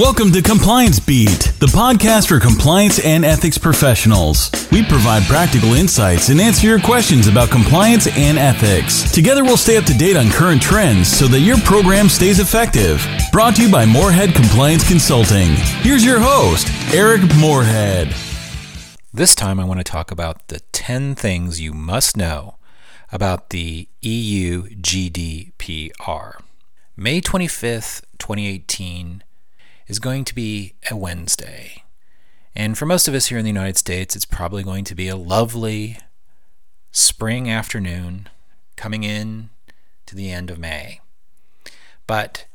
Welcome to Compliance Beat, the podcast for compliance and ethics professionals. We provide practical insights and answer your questions about compliance and ethics. Together, we'll stay up to date on current trends so that your program stays effective. Brought to you by Moorhead Compliance Consulting. Here's your host, Eric Moorhead. This time, I want to talk about the 10 things you must know about the EU GDPR. May 25th, 2018 is going to be a Wednesday. And for most of us here in the United States, it's probably going to be a lovely spring afternoon coming in to the end of May. But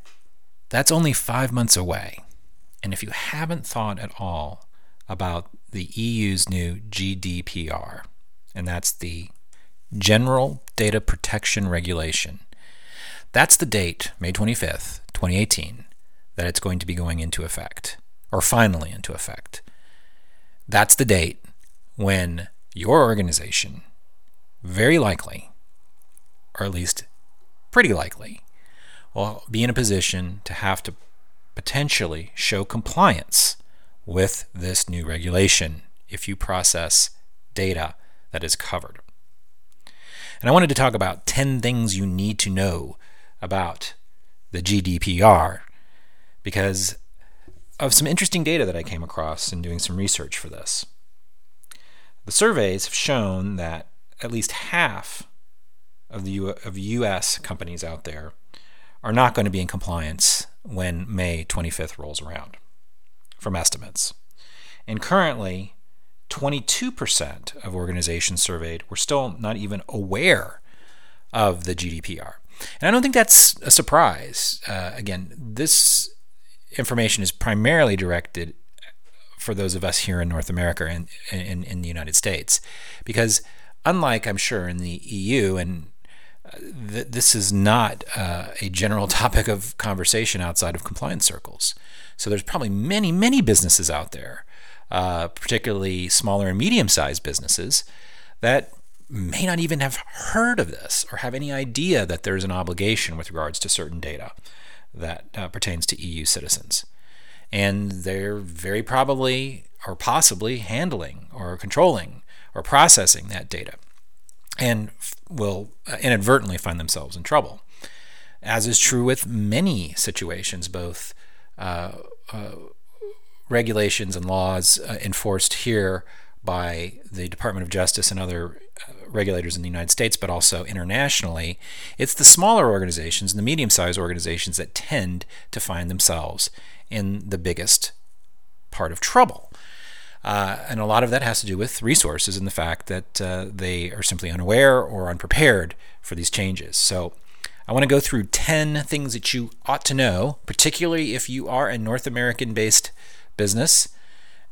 that's only five months away. And if you haven't thought at all about the EU's new GDPR, and that's the General Data Protection Regulation, that's the date, May 25th, 2018, that it's going to be going into effect, or finally into effect. That's the date when your organization, very likely, or at least pretty likely, will be in a position to have to potentially show compliance with this new regulation if you process data that is covered. And I wanted to talk about 10 things you need to know about the GDPR because of some interesting data that I came across in doing some research for this. The surveys have shown that at least half of the U- of US companies out there are not going to be in compliance when May 25th rolls around from estimates. And currently 22% of organizations surveyed were still not even aware of the GDPR. And I don't think that's a surprise. Uh, again, this information is primarily directed for those of us here in North America and in, in, the United States. Because unlike, I'm sure, in the EU, and uh, th- this is not uh, a general topic of conversation outside of compliance circles. So there's probably many, many businesses out there, uh, particularly smaller and medium sized businesses, that may not even have heard of this or have any idea that there's an obligation with regards to certain data that uh, pertains to EU citizens. And they're very probably or possibly handling or controlling or processing that data and will uh, inadvertently find themselves in trouble. As is true with many situations, both uh, uh, regulations and laws uh, enforced here by the Department of Justice and other uh, regulators in the United States, but also internationally, it's the smaller organizations and the medium sized organizations that tend to find themselves in the biggest part of trouble. Uh, and a lot of that has to do with resources and the fact that uh, they are simply unaware or unprepared for these changes. So, I want to go through 10 things that you ought to know, particularly if you are a North American based business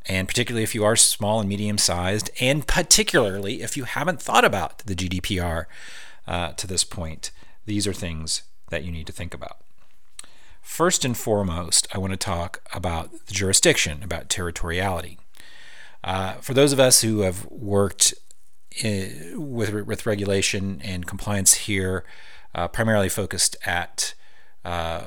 and particularly if you are small and medium sized, and particularly if you haven't thought about the GDPR uh, to this point, these are things that you need to think about. First and foremost, I want to talk about the jurisdiction, about territoriality. Uh, for those of us who have worked in, with, with regulation and compliance here, uh, primarily focused at uh,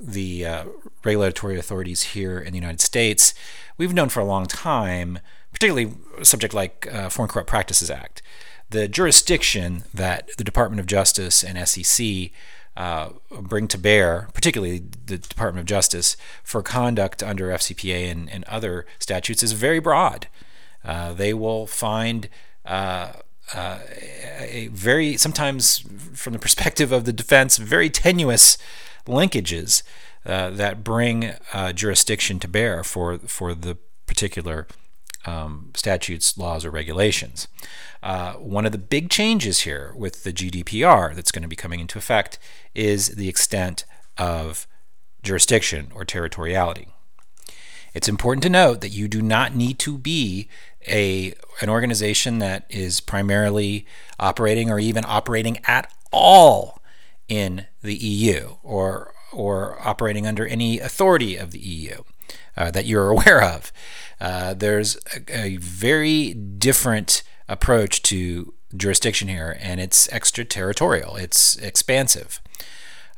the uh, regulatory authorities here in the United States, we've known for a long time, particularly a subject like uh, Foreign Corrupt Practices Act, the jurisdiction that the Department of Justice and SEC uh, bring to bear, particularly the Department of Justice, for conduct under FCPA and, and other statutes is very broad. Uh, they will find uh, uh, a very, sometimes from the perspective of the defense, very tenuous linkages uh, that bring uh, jurisdiction to bear for for the particular um, statutes, laws, or regulations. Uh, one of the big changes here with the GDPR that's going to be coming into effect is the extent of jurisdiction or territoriality. It's important to note that you do not need to be a an organization that is primarily operating or even operating at all in the EU or or operating under any authority of the EU uh, that you're aware of. Uh, there's a, a, very different approach to jurisdiction here, and it's extraterritorial. It's expansive.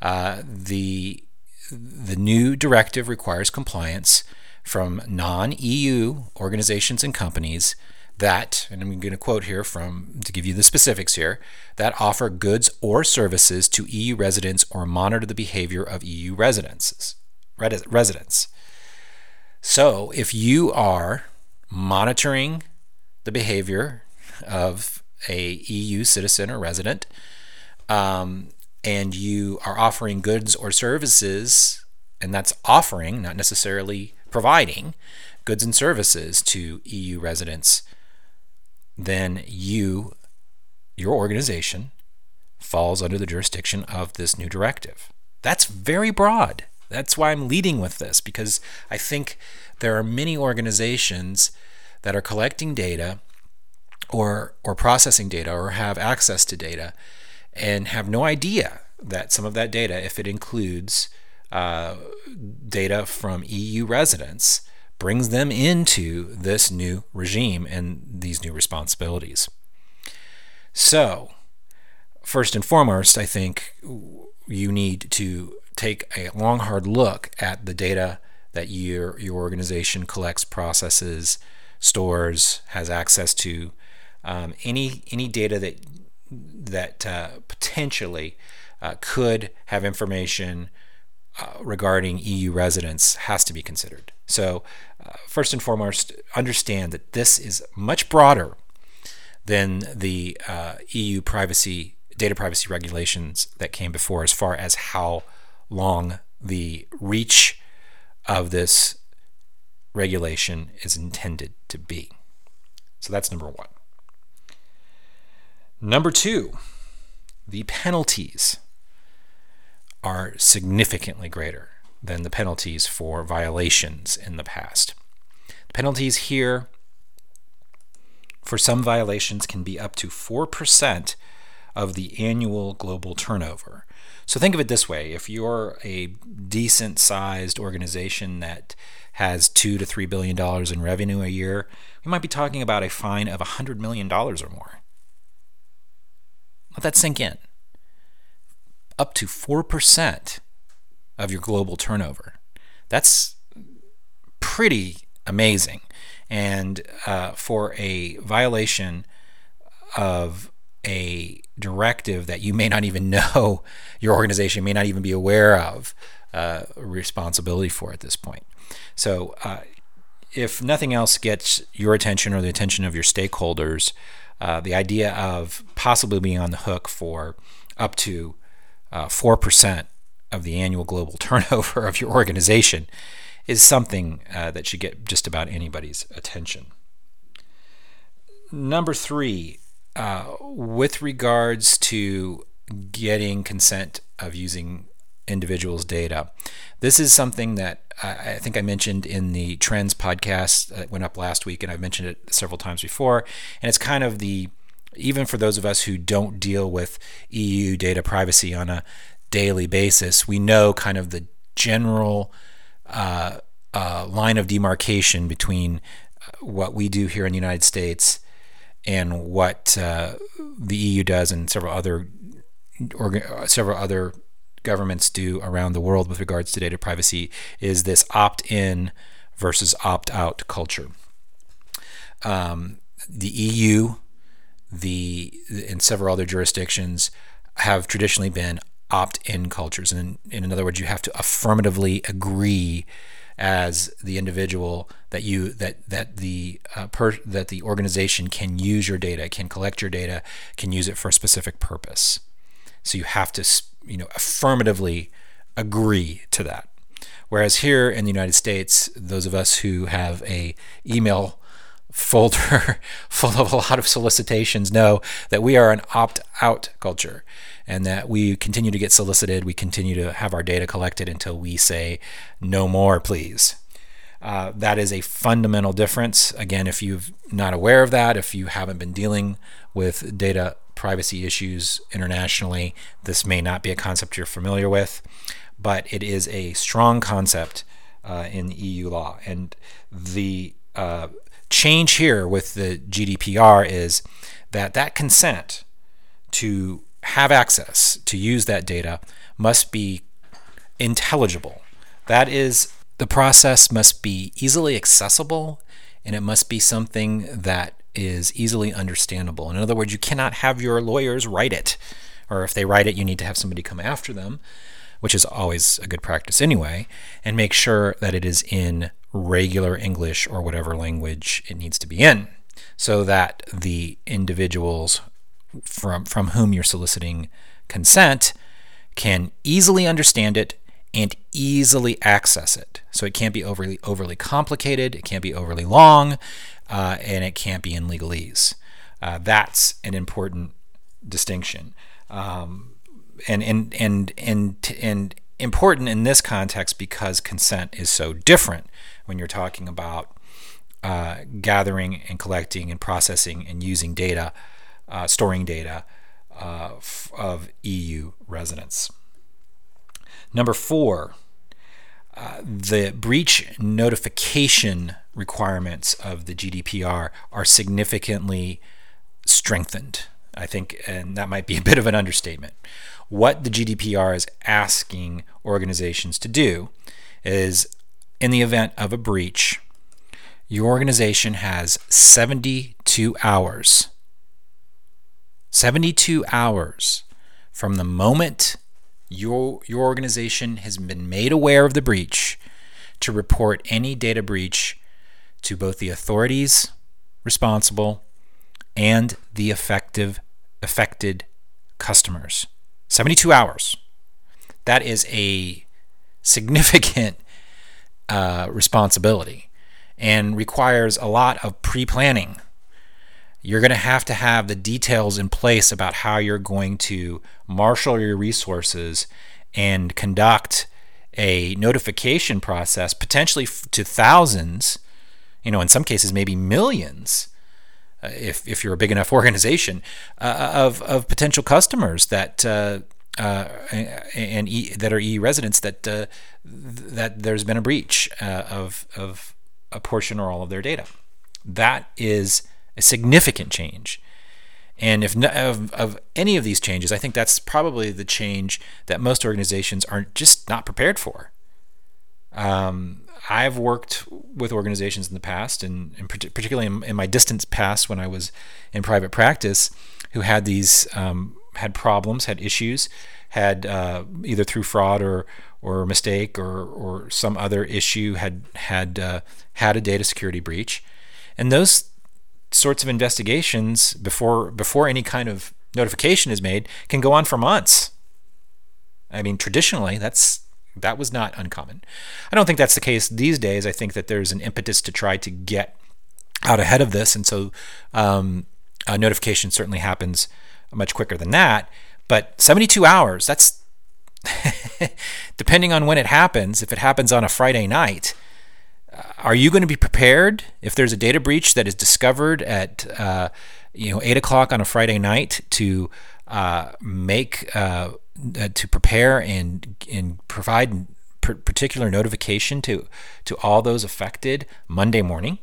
Uh, the the new directive requires compliance from non EU organizations and companies that, and I'm going to quote here from to give you the specifics here, that offer goods or services to EU residents or monitor the behavior of EU residents. Residents. So if you are monitoring the behavior of a EU citizen or resident, um, and you are offering goods or services, and that's offering, not necessarily providing, goods and services to EU residents, then you, your organization, falls under the jurisdiction of this new directive. That's very broad. That's why I'm leading with this, because I think there are many organizations that are collecting data or, or processing data or have access to data and have no idea that some of that data, if it includes uh, data from EU residents, brings them into this new regime and these new responsibilities. So, first and foremost, I think you need to take a long, hard look at the data that your your organization collects, processes, stores, has access to. Um, any any data that that uh, potentially uh, could have information uh, regarding EU residents has to be considered. So, uh, first and foremost, understand that this is much broader than the uh, EU privacy data privacy regulations that came before, as far as how long the reach of this regulation is intended to be. So that's number one. Number two, the penalties are significantly greater than the penalties for violations in the past. The penalties here for some violations can be up to 4% of the annual global turnover. So think of it this way if you're a decent sized organization that has two to three billion dollars in revenue a year, we might be talking about a fine of $100 million or more. Let that sink in. Up to 4% of your global turnover. That's pretty amazing. And uh, for a violation of a directive that you may not even know, your organization may not even be aware of uh, responsibility for at this point. So, uh, if nothing else gets your attention or the attention of your stakeholders, uh, the idea of possibly being on the hook for up to uh, 4% of the annual global turnover of your organization is something uh, that should get just about anybody's attention. Number three, uh, with regards to getting consent of using individuals' data, this is something that I, I think I mentioned in the Trends podcast that went up last week, and I've mentioned it several times before. And it's kind of the even for those of us who don't deal with EU data privacy on a daily basis, we know kind of the general uh, uh, line of demarcation between uh, what we do here in the United States and what uh, the EU does and several other orga- several other governments do around the world with regards to data privacy is this opt-in versus opt-out culture. Um, the EU, the and several other jurisdictions have traditionally been opt-in cultures, and in, in other words, you have to affirmatively agree as the individual that you that that the uh, per, that the organization can use your data, can collect your data, can use it for a specific purpose. So you have to you know affirmatively agree to that. Whereas here in the United States, those of us who have a email folder full of a lot of solicitations know that we are an opt-out culture and that we continue to get solicited. We continue to have our data collected until we say, no more, please. Uh, that is a fundamental difference. Again, if you're not aware of that, if you haven't been dealing with data privacy issues internationally, this may not be a concept you're familiar with, but it is a strong concept uh, in EU law. And the uh, change here with the GDPR is that that consent to have access to use that data must be intelligible That is, the process must be easily accessible and it must be something that is easily understandable. In other words, you cannot have your lawyers write it, or if they write it, you need to have somebody come after them, which is always a good practice anyway, and make sure that it is in regular English or whatever language it needs to be in, so that the individuals from, from whom you're soliciting consent can easily understand it and easily access it. So it can't be overly overly complicated, it can't be overly long, uh, and it can't be in legalese. Uh, that's an important distinction, um, and and and and and important in this context because consent is so different when you're talking about uh, gathering and collecting and processing and using data, uh, storing data uh, f- of EU residents. Number four, uh, the breach notification requirements of the GDPR are significantly strengthened. I think, and that might be a bit of an understatement. What the GDPR is asking organizations to do is, in the event of a breach, your organization has 72 hours. 72 hours from the moment your, your organization has been made aware of the breach to report any data breach to both the authorities responsible and the effective affected customers. 72 hours. That is a significant uh, responsibility and requires a lot of pre planning you're going to have to have the details in place about how you're going to marshal your resources and conduct a notification process potentially to thousands you know in some cases maybe millions uh, if, if you're a big enough organization uh, of, of potential customers that uh, uh, and e, that are e residents that uh, that there's been a breach uh, of of a portion or all of their data. That is a significant change. And if no, of, of any of these changes, I think that's probably the change that most organizations are just not prepared for. Um, I've worked with organizations in the past, and, and particularly in, in, my distant past when I was in private practice, who had these um, had problems, had issues, had uh, either through fraud or or mistake or or some other issue had had uh, had a data security breach, and those sorts of investigations before before any kind of notification is made can go on for months. I mean, traditionally, that's that was not uncommon. I don't think that's the case these days. I think that there's an impetus to try to get out ahead of this, and so um, a notification certainly happens much quicker than that. But 72 hours—that's depending on when it happens. If it happens on a Friday night, are you going to be prepared if there's a data breach that is discovered at uh, you know eight o'clock on a Friday night to uh, make uh, to prepare and and provide particular notification to to all those affected Monday morning?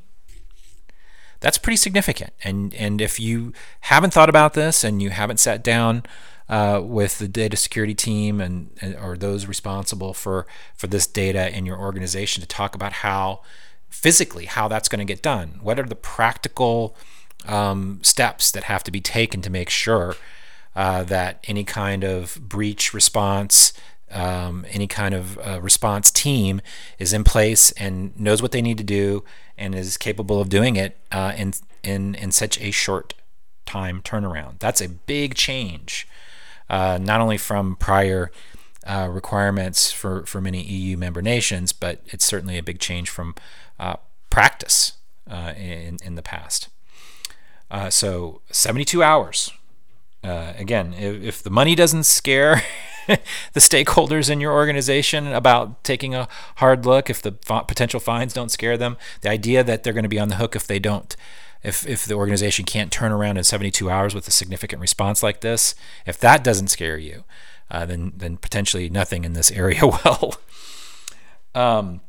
That's pretty significant. And and if you haven't thought about this and you haven't sat down uh, with the data security team and, and, or those responsible for for this data in your organization to talk about how physically how that's going to get done. What are the practical um, steps that have to be taken to make sure uh, that any kind of breach response, um, any kind of uh, response team is in place and knows what they need to do and is capable of doing it uh, in in in such a short time turnaround. That's a big change uh, not only from prior uh, requirements for, for many EU member nations, but it's certainly a big change from uh, practice uh, in, in the past. Uh, so 72 hours. Again, if, if, the money doesn't scare the stakeholders in your organization about taking a hard look, if the potential fines don't scare them, the idea that they're going to be on the hook if they don't if if the organization can't turn around in 72 hours with a significant response like this, if that doesn't scare you, uh, then then potentially nothing in this area will. um,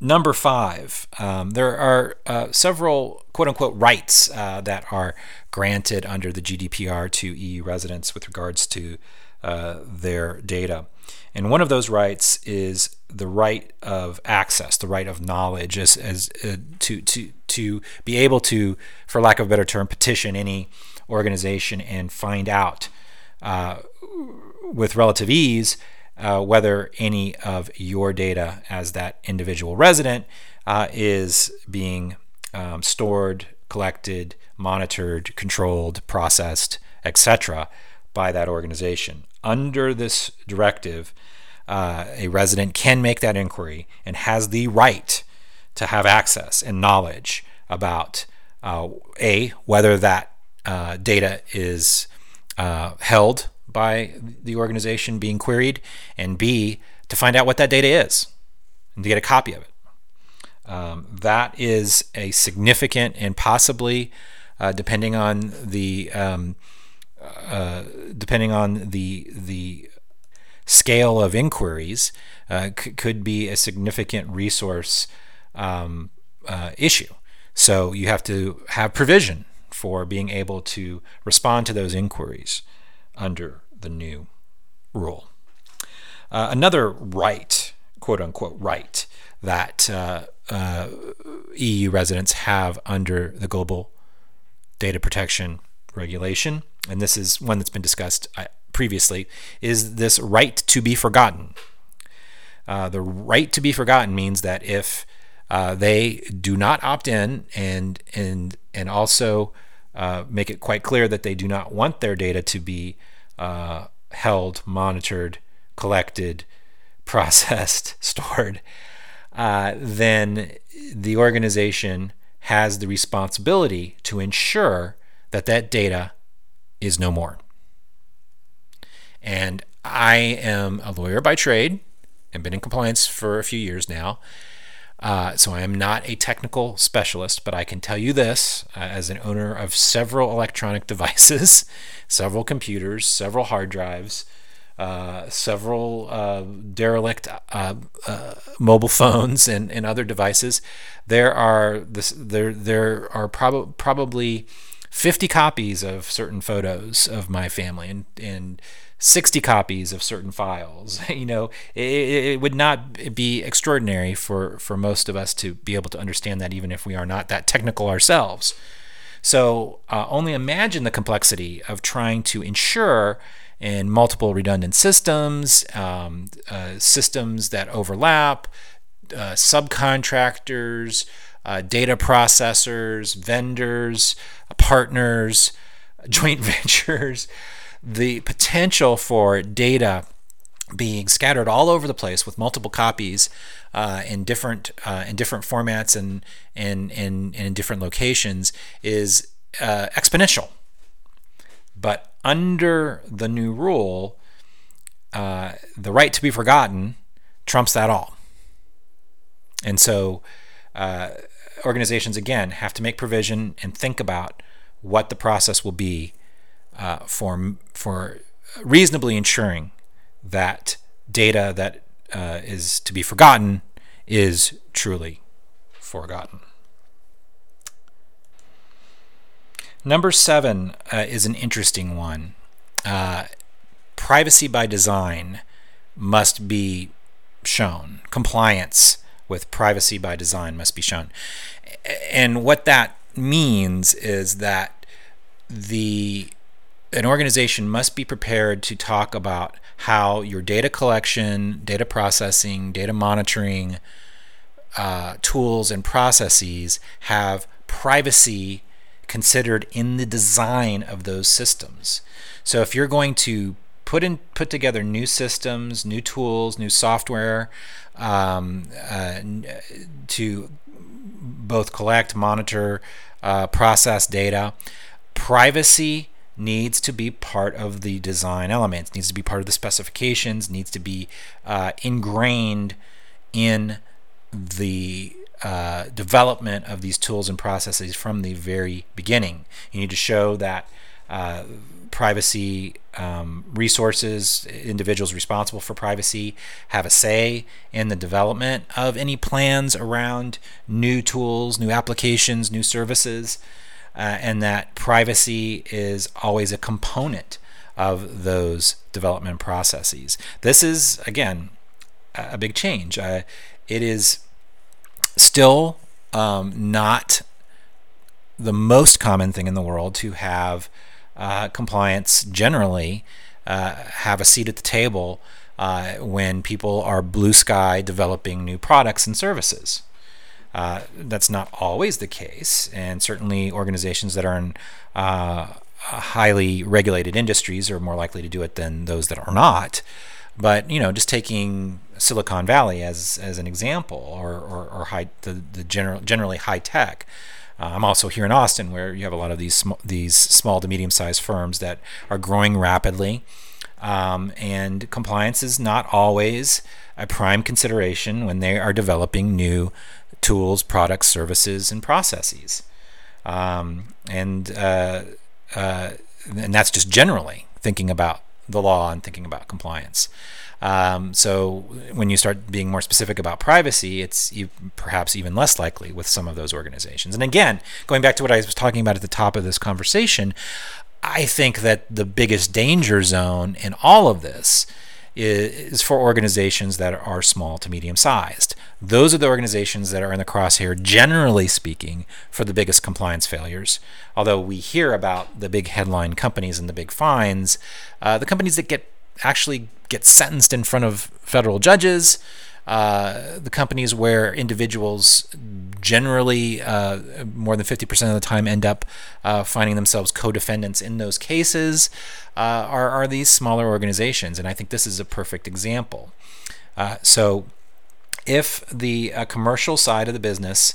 number five, um, there are uh, several quote unquote rights uh, that are granted under the GDPR to EU residents with regards to uh, their data. And one of those rights is the right of access, the right of knowledge, as, as uh, to to to be able to, for lack of a better term, petition any organization and find out uh, with relative ease uh, whether any of your data as that individual resident uh, is being um, stored, collected, monitored, controlled, processed, etc., by that organization. Under this directive, uh, a resident can make that inquiry and has the right to have access and knowledge about uh, a whether that uh, data is uh, held by the organization being queried, and b to find out what that data is and to get a copy of it. Um, that is a significant and possibly, uh, depending on the um, depending on the the scale of inquiries, uh, c- could be a significant resource um, uh, issue. So you have to have provision for being able to respond to those inquiries under the new rule. Uh, another right, quote unquote, right that uh, uh, EU residents have under the global data protection regulation, and this is one that's been discussed uh, previously, is this right to be forgotten. Uh, the right to be forgotten means that if uh, they do not opt in and and and also uh, make it quite clear that they do not want their data to be uh, held, monitored, collected, processed, stored, uh, then the organization has the responsibility to ensure that that data is no more. And I am a lawyer by trade and been in compliance for a few years now. Uh, so I am not a technical specialist, but I can tell you this uh, as an owner of several electronic devices, several computers, several hard drives, uh, several uh, derelict uh, uh, mobile phones and, and other devices. There are this, there there are prob- probably 50 copies of certain photos of my family and and 60 copies of certain files. You know, it, it, would not be extraordinary for, for most of us to be able to understand that, even if we are not that technical ourselves. So, uh, only imagine the complexity of trying to ensure in multiple redundant systems, um, uh, systems that overlap, uh, subcontractors, uh, data processors, vendors, partners, joint ventures the potential for data being scattered all over the place with multiple copies uh, in different uh, in different formats and, and, and in different locations is uh, exponential. But under the new rule, uh, the right to be forgotten trumps that all. And so uh, organizations, again, have to make provision and think about what the process will be uh, for for reasonably ensuring that data that uh, is to be forgotten is truly forgotten. Number seven uh, is an interesting one. Uh, privacy by design must be shown. Compliance with privacy by design must be shown. And what that means is that the an organization must be prepared to talk about how your data collection, data processing, data monitoring uh, tools and processes have privacy considered in the design of those systems. So if you're going to put in put together new systems, new tools, new software um, uh, to both collect, monitor, uh, process data, privacy needs to be part of the design elements, needs to be part of the specifications, needs to be uh, ingrained in the uh, development of these tools and processes from the very beginning. You need to show that uh, privacy um, resources, individuals responsible for privacy, have a say in the development of any plans around new tools, new applications, new services uh, and that privacy is always a component of those development processes. This is, again, a big change. Uh, it is still um, not the most common thing in the world to have uh, compliance generally uh, have a seat at the table uh, when people are blue sky developing new products and services. Uh, that's not always the case, and certainly organizations that are in uh, highly regulated industries are more likely to do it than those that are not. But you know, just taking Silicon Valley as as an example, or or, or high the, the general generally high tech. Uh, I'm also here in Austin, where you have a lot of these sm- these small to medium sized firms that are growing rapidly, um, and compliance is not always a prime consideration when they are developing new tools, products, services, and processes. Um, and uh, uh, and that's just generally thinking about the law and thinking about compliance. Um, so when you start being more specific about privacy, it's perhaps even less likely with some of those organizations. And again, going back to what I was talking about at the top of this conversation, I think that the biggest danger zone in all of this is for organizations that are small to medium sized. Those are the organizations that are in the crosshair, generally speaking, for the biggest compliance failures. Although we hear about the big headline companies and the big fines, uh, the companies that get actually get sentenced in front of federal judges, uh, the companies where individuals generally uh, more than 50% of the time end up uh, finding themselves co-defendants in those cases uh, are, are these smaller organizations and i think this is a perfect example. Uh, so if the uh, commercial side of the business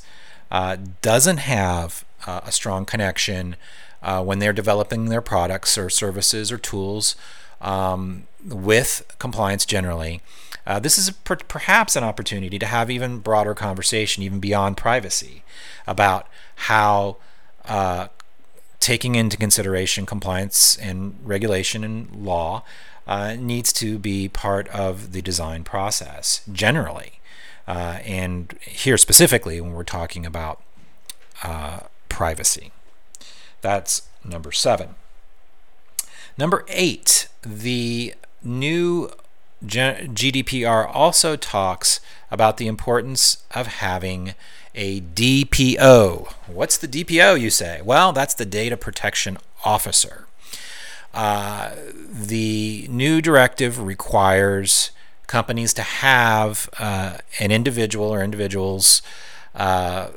doesn't have a strong connection when they're developing their products or services or tools um, with compliance generally uh, this is per- perhaps an opportunity to have even broader conversation, even beyond privacy, about how uh, taking into consideration compliance and regulation and law uh, needs to be part of the design process generally. Uh, and here specifically, when we're talking about uh, privacy, that's number seven. Number eight, the new GDPR also talks about the importance of having a DPO. What's the DPO, you say? Well, that's the Data Protection Officer. Uh, the new directive requires companies to have uh, an individual or individuals uh,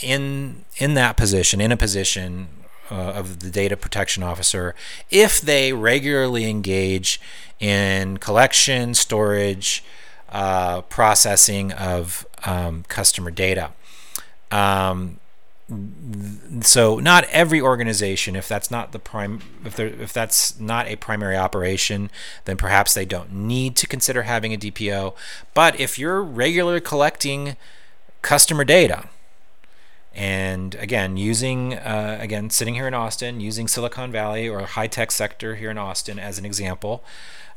in in that position, in a position uh, of the data protection officer, if they regularly engage in collection, storage, uh, processing of um, customer data. Um, so not every organization if that's not the prime if if that's not a primary operation then perhaps they don't need to consider having a DPO but if you're regularly collecting customer data and again using uh, again sitting here in Austin using Silicon Valley or high tech sector here in Austin as an example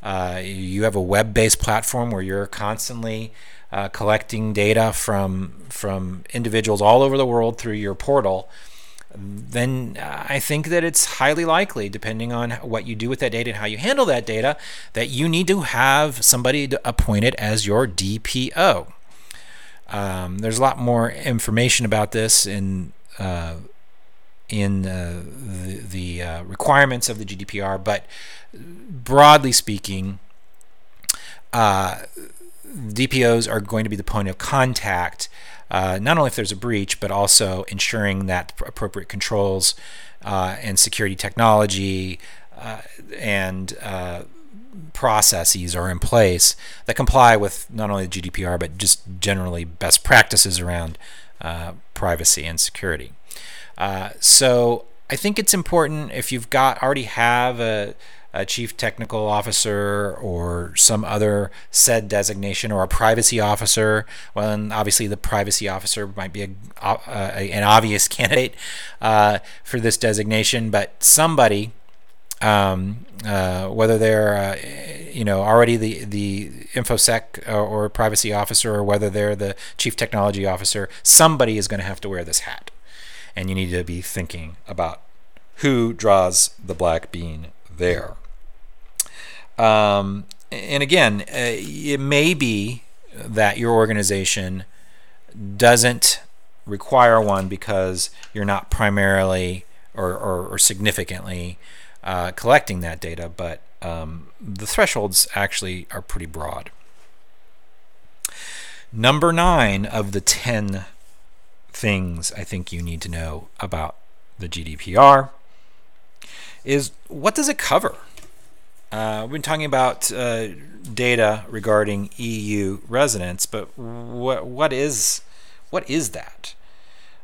uh, you have a web-based platform where you're constantly uh, collecting data from from individuals all over the world through your portal. Then I think that it's highly likely, depending on what you do with that data and how you handle that data, that you need to have somebody appointed as your DPO. Um, there's a lot more information about this in uh, in uh, the, the uh, requirements of the GDPR, but broadly speaking, uh, DPOs are going to be the point of contact, uh, not only if there's a breach, but also ensuring that appropriate controls uh, and security technology and processes are in place that comply with not only the GDPR, but just generally best practices around uh, privacy and security. so I think it's important if you've got already have a a chief technical officer or some other said designation or a privacy officer. Well, obviously the privacy officer might be a, uh, an obvious candidate uh, for this designation, but somebody, um, uh, whether they're uh, you know already the the infosec or, or privacy officer or whether they're the chief technology officer, somebody is going to have to wear this hat, and you need to be thinking about who draws the black bean there. Um, and again, uh, it may be that your organization doesn't require one because you're not primarily or, or, or significantly uh, collecting that data, but um, the thresholds actually are pretty broad. Number nine of the 10 things I think you need to know about the GDPR is what does it cover? Uh, we've been talking about uh, data regarding EU residents, but what what is what is that?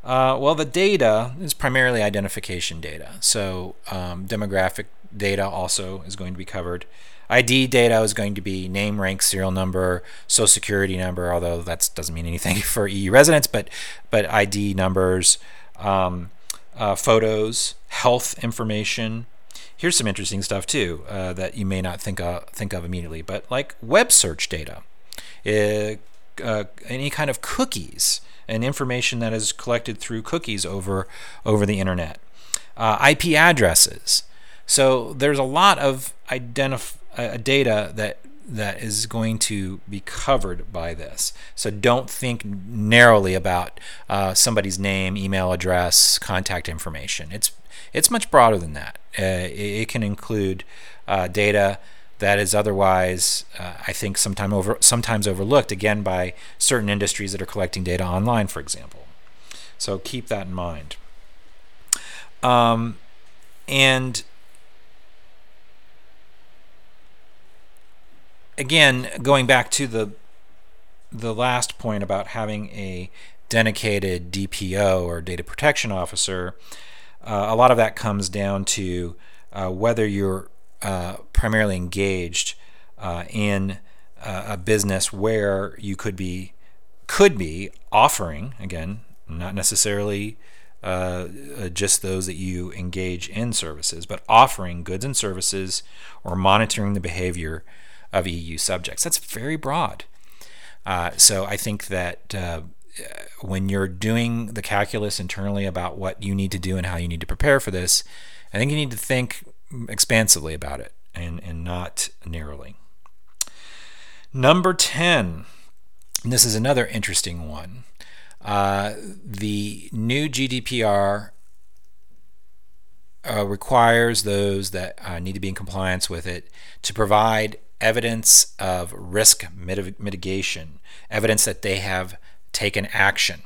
Uh, well, the data is primarily identification data. So um, demographic data also is going to be covered. ID data is going to be name, rank, serial number, social security number, although that doesn't mean anything for EU residents, but but ID numbers, um, uh, photos, health information. Here's some interesting stuff too uh, that you may not think of, think of immediately, but like web search data, uh, any kind of cookies and information that is collected through cookies over over the internet, uh, IP addresses. So there's a lot of identif- uh, data that that is going to be covered by this. So don't think narrowly about uh, somebody's name, email address, contact information. It's it's much broader than that. Uh, it, it, can include uh, data that is otherwise, uh, I think, sometime over sometimes overlooked again by certain industries that are collecting data online, for example. So keep that in mind. Um, and again, going back to the the last point about having a dedicated DPO or data protection officer, uh, a lot of that comes down to uh, whether you're uh, primarily engaged uh, in uh, a business where you could be could be offering again, not necessarily uh, just those that you engage in services, but offering goods and services or monitoring the behavior of EU subjects. That's very broad. Uh, so I think that uh, when you're doing the calculus internally about what you need to do and how you need to prepare for this, I think you need to think expansively about it and, and not narrowly. Number 10, this is another interesting one. Uh, the new GDPR uh, requires those that uh, need to be in compliance with it to provide evidence of risk mit- mitigation, evidence that they have taken action.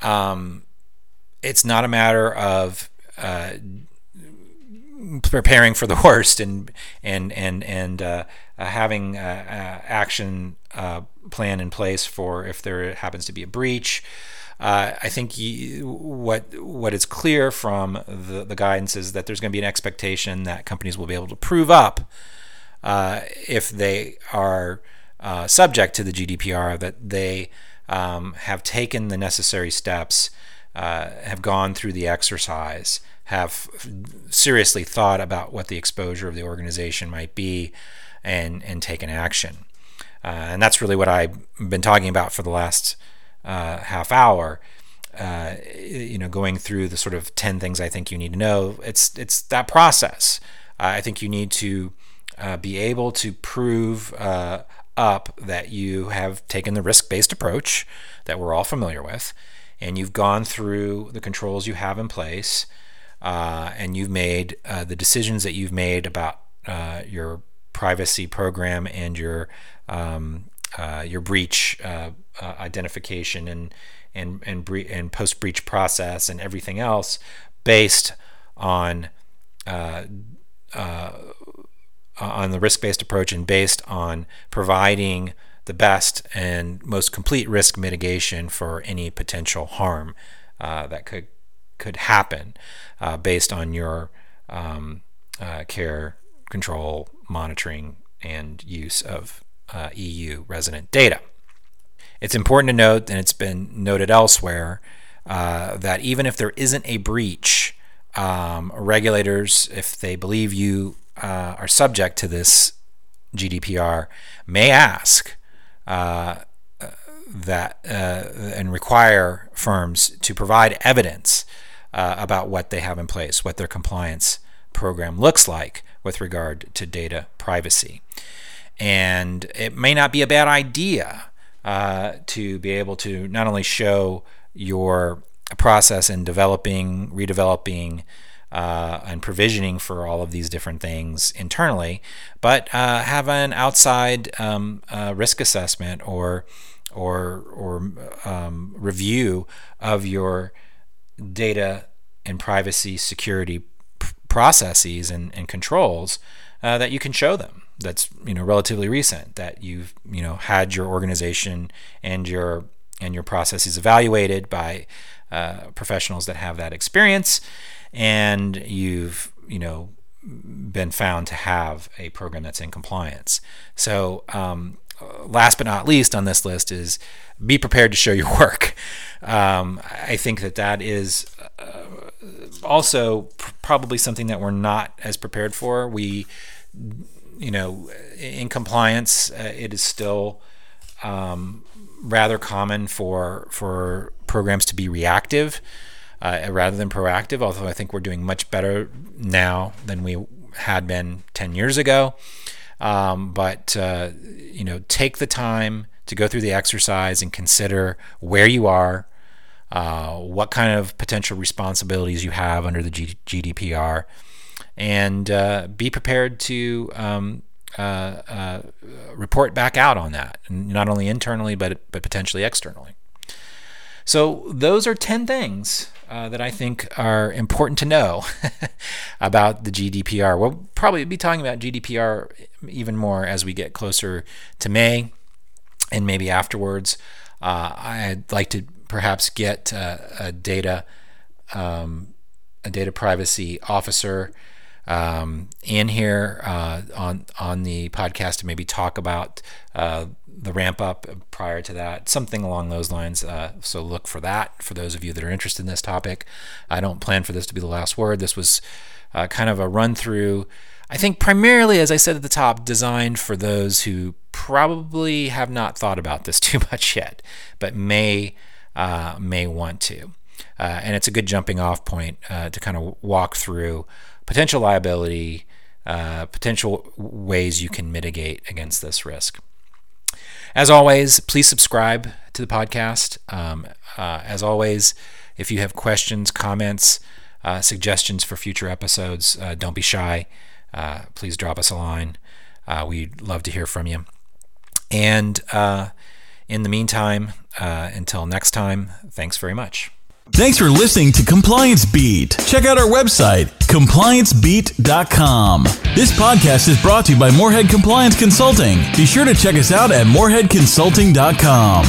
Um, it's not a matter of uh, preparing for the worst and and and and uh, uh, having uh, uh action uh, plan in place for if there happens to be a breach. Uh, I think you, what what is clear from the, the guidance is that there's going to be an expectation that companies will be able to prove up if they are subject to the GDPR that they um, have taken the necessary steps, have gone through the exercise have seriously thought about what the exposure of the organization might be and, and taken action. Uh, and that's really what I've been talking about for the last uh, half hour. Uh, you know, going through the sort of ten things I think you need to know. It's it's that process. I think you need to uh, be able to prove uh, up that you have taken the risk-based approach that we're all familiar with, and you've gone through the controls you have in place uh, and you've made uh, the decisions that you've made about uh, your privacy program and your um, uh, your breach uh, uh, identification and and and, bre- and post breach process and everything else based on on the risk based approach and based on providing the best and most complete risk mitigation for any potential harm that could could happen uh, based on your um, uh, care, control, monitoring, and use of uh, EU resident data. It's important to note, and it's been noted elsewhere, uh, that even if there isn't a breach, um, regulators, if they believe you uh, are subject to this GDPR, may ask uh, that and require firms to provide evidence uh, about what they have in place, what their compliance program looks like with regard to data privacy. And it may not be a bad idea uh, to be able to not only show your process in developing, redeveloping, uh, and provisioning for all of these different things internally, but uh, have an outside um, uh, risk assessment or or or um, review of your data and privacy security processes and, and controls uh, that you can show them. That's you know relatively recent that you've you know had your organization and your and your processes evaluated by uh, professionals that have that experience, and you've you know been found to have a program that's in compliance. So, um, last but not least on this list is be prepared to show your work. Um, I think that that is uh, also pr- probably something that we're not as prepared for. We, you know, in compliance, uh, it is still um, rather common for for programs to be reactive uh, rather than proactive. Although I think we're doing much better now than we had been 10 years ago. Um, but uh, you know, take the time to go through the exercise and consider where you are, uh, what kind of potential responsibilities you have under the G- GDPR, and uh, be prepared to um, uh, uh, report back out on that, not only internally but but potentially externally. So those are ten things uh, that I think are important to know about the GDPR. We'll probably be talking about GDPR even more as we get closer to May and maybe afterwards. Uh, I'd like to perhaps get uh, a data um, a data privacy officer um, in here uh, on on the podcast to maybe talk about uh, the ramp up prior to that, something along those lines. Uh, so look for that for those of you that are interested in this topic. I don't plan for this to be the last word. This was uh, kind of a run through. I think primarily, as I said at the top, designed for those who probably have not thought about this too much yet, but may uh, may want to. Uh, and it's a good jumping off point uh, to kind of walk through potential liability, uh, potential ways you can mitigate against this risk. As always, please subscribe to the podcast. Um, uh, as always, if you have questions, comments, uh, suggestions for future episodes, don't be shy. Uh, please drop us a line. Uh, we'd love to hear from you. And uh, in the meantime, until next time, thanks very much. Thanks for listening to Compliance Beat. Check out our website, compliancebeat.com. This podcast is brought to you by Moorhead Compliance Consulting. Be sure to check us out at moorheadconsulting.com.